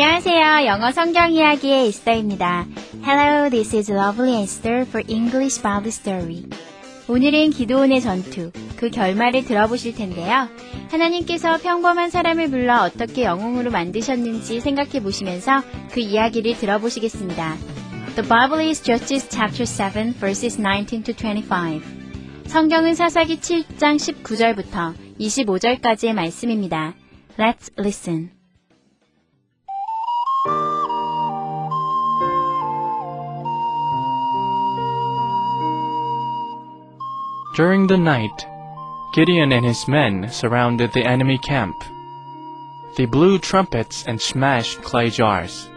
안녕하세요. 영어 성경 이야기의 에스더입니다. Hello, this is Lovely Esther for English Bible Story. 오늘은 기도원의 전투, 그 결말을 들어보실 텐데요. 하나님께서 평범한 사람을 불러 어떻게 영웅으로 만드셨는지 생각해 보시면서 그 이야기를 들어보시겠습니다. The Bible is Judges chapter 7 verses 19 to 25. 성경은 사사기 7장 19절부터 25절까지의 말씀입니다. Let's listen. During the night, Gideon and his men surrounded the enemy camp. They blew trumpets and smashed clay jars.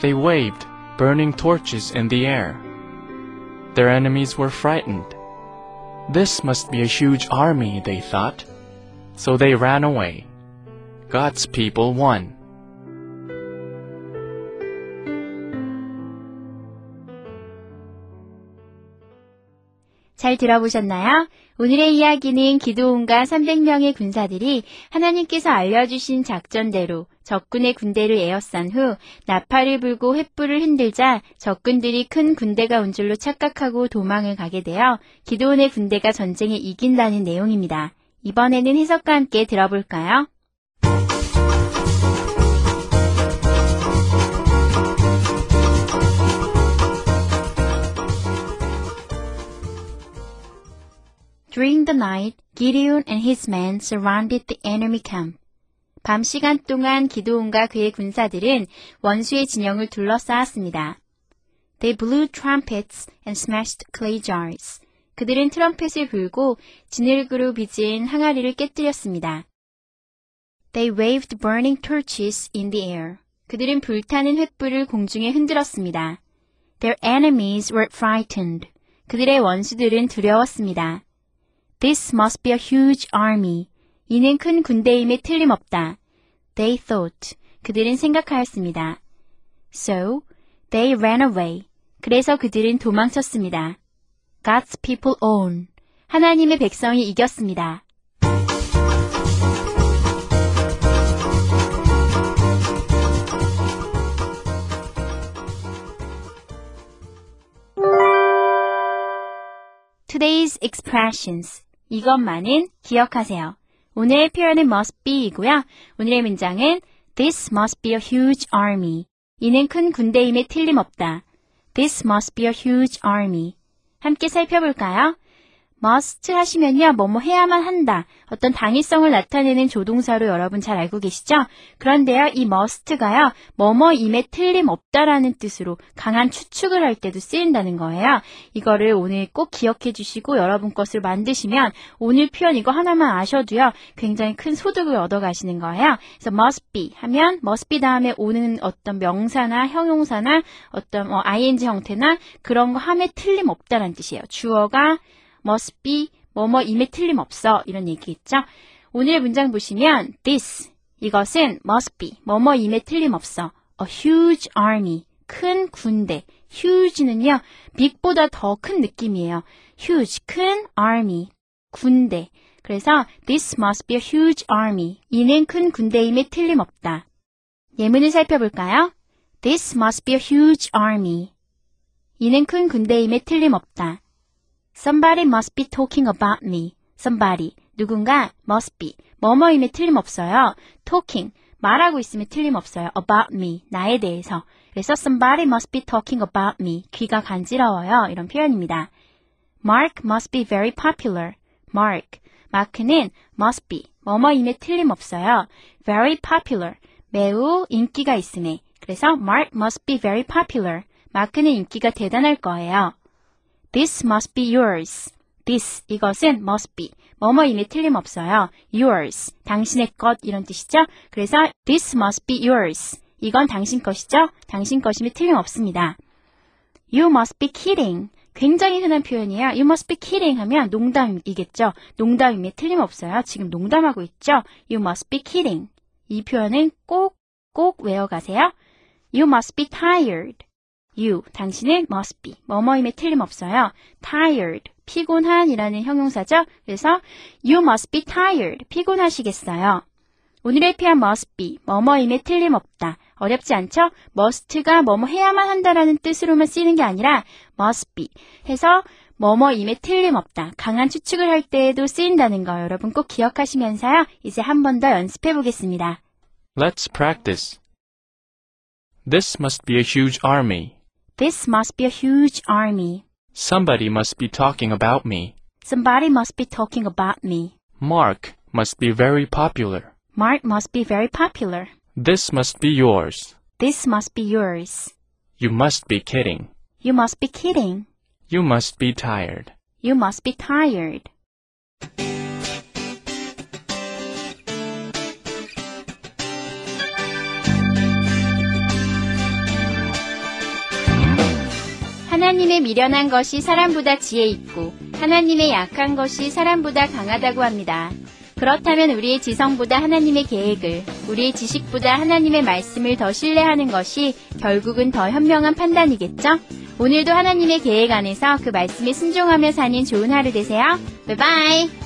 They waved burning torches in the air. Their enemies were frightened. This must be a huge army, they thought. So they ran away. God's people won. 잘 들어보셨나요? 오늘의 이야기는 기도원과 300명의 군사들이 하나님께서 알려주신 작전대로 적군의 군대를 에워싼 후 나팔을 불고 횃불을 흔들자 적군들이 큰 군대가 온 줄로 착각하고 도망을 가게 되어 기도원의 군대가 전쟁에 이긴다는 내용입니다. 이번에는 해석과 함께 들어볼까요? During the night, Gideon and his men surrounded the enemy camp. 밤 시간 동안 기도온과 그의 군사들은 원수의 진영을 둘러싸았습니다. They blew trumpets and smashed clay jars. 그들은 트럼펫을 불고 진흙으로 빚은 항아리를 깨뜨렸습니다. They waved burning torches in the air. 그들은 불타는 횃불을 공중에 흔들었습니다. Their enemies were frightened. 그들의 원수들은 두려웠습니다. This must be a huge army. 이는 큰 군대임에 틀림없다. They thought. 그들은 생각하였습니다. So, they ran away. 그래서 그들은 도망쳤습니다. God's people won. 하나님의 백성이 이겼습니다. Today's expressions. 이것만은 기억하세요. 오늘의 표현은 must be이고요. 오늘의 문장은 This must be a huge army. 이는 큰 군대임에 틀림없다. This must be a huge army. 함께 살펴볼까요? Must 하시면요, 뭐뭐 해야만 한다. 어떤 당위성을 나타내는 조동사로 여러분 잘 알고 계시죠? 그런데요, 이 must가요, 뭐뭐임에 틀림없다라는 뜻으로 강한 추측을 할 때도 쓰인다는 거예요. 이거를 오늘 꼭 기억해 주시고 여러분 것을 만드시면 오늘 표현 이거 하나만 아셔도요, 굉장히 큰 소득을 얻어 가시는 거예요. 그래서 must be 하면 must be 다음에 오는 어떤 명사나 형용사나 어떤 뭐 ing 형태나 그런 거 함에 틀림없다라는 뜻이에요. 주어가 must be 뭐뭐임에 틀림없어 이런 얘기겠죠. 오늘 문장 보시면 this 이것은 must be 뭐뭐임에 틀림없어 a huge army 큰 군대 huge는요 big보다 더 큰 느낌이에요. huge 큰 army 군대 그래서 this must be a huge army 이는 큰 군대임에 틀림없다. 예문을 살펴볼까요? This must be a huge army 이는 큰 군대임에 틀림없다. Somebody must be talking about me. Somebody. 누군가 must be. 뭐뭐임에 틀림없어요. talking. 말하고 있으면 틀림없어요. about me. 나에 대해서. 그래서 somebody must be talking about me. 귀가 간지러워요. 이런 표현입니다. Mark must be very popular. Mark. 마크는 must be. 뭐뭐임에 틀림없어요. very popular. 매우 인기가 있음에. 그래서 Mark must be very popular. 마크는 인기가 대단할 거예요. This must be yours. This 이것은 must be 뭐뭐임에 틀림없어요. yours, 당신의 것 이런 뜻이죠. 그래서 this must be yours. 이건 당신 것이죠. 당신 것임에 틀림없습니다. You must be kidding. 굉장히 흔한 표현이에요. You must be kidding 하면 농담이겠죠. 농담임에 틀림없어요. 지금 농담하고 있죠. You must be kidding. 이 표현은 꼭, 꼭 외워가세요. You must be tired. You, 당신은 must be. 뭐뭐임에 틀림없어요. tired, 피곤한이라는 형용사죠. 그래서 you must be tired. 피곤하시겠어요. 오늘의 표현 must be, 뭐뭐임에 틀림없다. 어렵지 않죠? must가 뭐뭐 해야만 한다라는 뜻으로만 쓰이는 게 아니라 must be 해서 뭐뭐임에 틀림없다. 강한 추측을 할 때에도 쓰인다는 거 여러분 꼭 기억하시면서요. 이제 한 번 더 연습해 보겠습니다. Let's practice. This must be a huge army. This must be a huge army. Somebody must be talking about me. Somebody must be talking about me. Mark must be very popular. Mark must be very popular. This must be yours. This must be yours. You must be kidding. You must be kidding. You must be tired. You must be tired. 하나님의 미련한 것이 사람보다 지혜 있고 하나님의 약한 것이 사람보다 강하다고 합니다. 그렇다면 우리의 지성보다 하나님의 계획을, 우리의 지식보다 하나님의 말씀을 더 신뢰하는 것이 결국은 더 현명한 판단이겠죠? 오늘도 하나님의 계획 안에서 그 말씀에 순종하며 사는 좋은 하루 되세요. 바이바이!